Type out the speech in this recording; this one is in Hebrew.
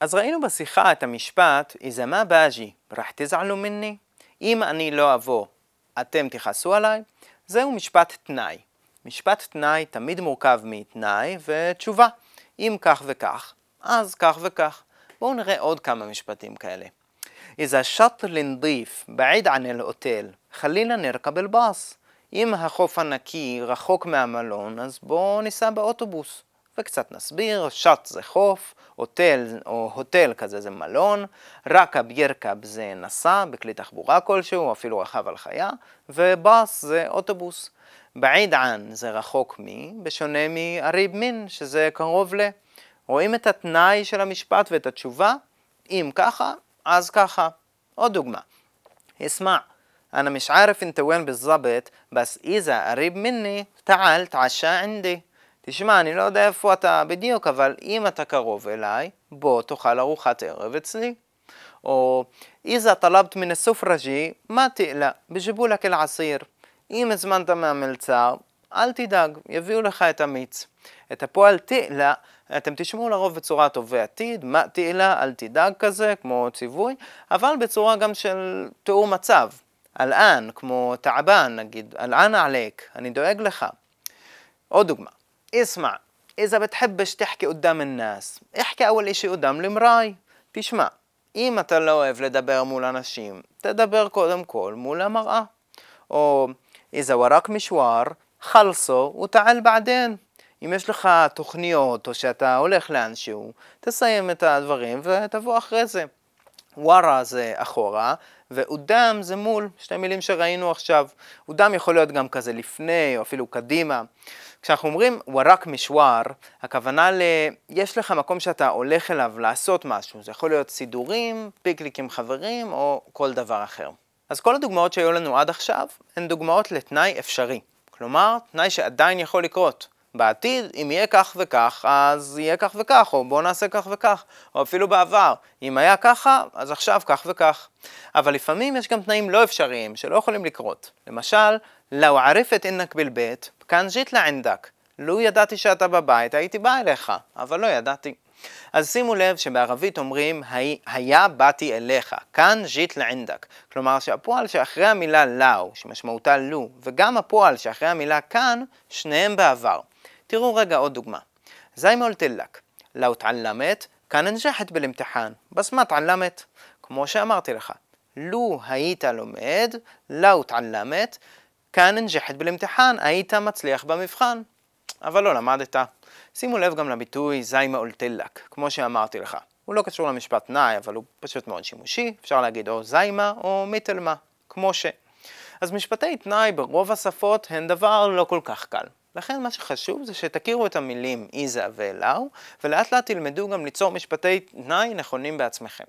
אז ראינו בשיחה את המשפט, איזה מה באג'י, רח תזעלו מיני? אם אני לא אבוא, אתם תכעסו עליי? זהו משפט תנאי. משפט תנאי תמיד מורכב מתנאי ותשובה. אם כך וכך, אז כך וכך. בואו נראה עוד כמה משפטים כאלה. إذا الشط لنضيف بعيد عن الأوتيل خلينا نركب الباص. אם החוף הנקי רחוק מהמלון, אז בואו ניסע באוטובוס. וקצת נסביר, שט זה חוף, הוטל או הוטל כזה זה מלון, רקב ירקב זה נסע בכלי תחבורה כלשהו, אפילו רכב על חיה, ובאס זה אוטובוס. בעיד ען זה רחוק מ, בשונה מאריב מין, שזה קרוב ל. רואים את התנאי של המשפט ואת התשובה? אם ככה, אז ככה. עוד דוגמה. اسمع أنا مش عارف أنت وين بالضبط بس إذا قريب مني تعال تعشى عندي תשמע, אני לא יודע איפה אתה בדיוק, אבל אם אתה קרוב אליי, בוא תאכל ארוחת ערב אצלי. או איזה טלבת מן הסופרג'י, מה תעלה, בג'יבו לך אל עשיר. אם הזמנת מהמלצר, אל תדאג, יביאו לך את המיץ. את הפועל תעלה, אתם תשמעו לרוב בצורה טובה עתיד, מה תעלה, אל תדאג כזה, כמו ציווי, אבל בצורה גם של תיאור מצב. אלען, כמו תעבן נגיד, אלען עליק, אני דואג לך. עוד דוגמה. اسمع إذا بتحبش تحكي قدام الناس احكي أول إشي قدام المراي תשמע, אם אתה לא אוהב לדבר מול אנשים, תדבר קודם כל מול המראה. או إذا وراك مشوار خلصه وتعال بعدين. אם יש לך תוכניות או שאתה הולך לאנשהו, תסיים את הדברים ותבוא אחרי זה. ווארה זה אחורה, ואודם זה מול, שתי מילים שראינו עכשיו. אודם יכול להיות גם כזה לפני, או אפילו קדימה. כשאנחנו אומרים ווארק משוואר, הכוונה ל... יש לך מקום שאתה הולך אליו לעשות משהו. זה יכול להיות סידורים, פיקניק עם חברים, או כל דבר אחר. אז כל הדוגמאות שהיו לנו עד עכשיו, הן דוגמאות לתנאי אפשרי. כלומר, תנאי שעדיין יכול לקרות. בעתיד, אם יהיה כך וכך, אז יהיה כך וכך, או בואו נעשה כך וכך, או אפילו בעבר, אם היה ככה, אז עכשיו כך וכך. אבל לפעמים יש גם תנאים לא אפשריים, שלא יכולים לקרות. למשל, לאו ערפת אינק בלבית, כאן ז'יטלה ענדק. לו ידעתי שאתה בבית, הייתי בא אליך, אבל לא ידעתי. אז שימו לב שבערבית אומרים היה באתי אליך, כאן ז'ית לענדק. כלומר שהפועל שאחרי המילה לאו, שמשמעותה לו, וגם הפועל שאחרי המילה כאן, שניהם בעבר. תראו רגע עוד דוגמה. זיימול תלק, לאו תעלמת, כאן אנג'חת בלמתחן, בסמה תעלמת. כמו שאמרתי לך, לו היית לומד, לאו תעלמת, כאן נג'חת בלמתחן, היית מצליח במבחן, אבל לא למדת. שימו לב גם לביטוי זיימה אולטלק, כמו שאמרתי לך. הוא לא קשור למשפט נאי, אבל הוא פשוט מאוד שימושי, אפשר להגיד או זיימה או מיטלמה, כמו ש. אז משפטי תנאי ברוב השפות הן דבר לא כל כך קל. לכן מה שחשוב זה שתכירו את המילים איזה ואלאו, ולאט לאט תלמדו גם ליצור משפטי תנאי נכונים בעצמכם.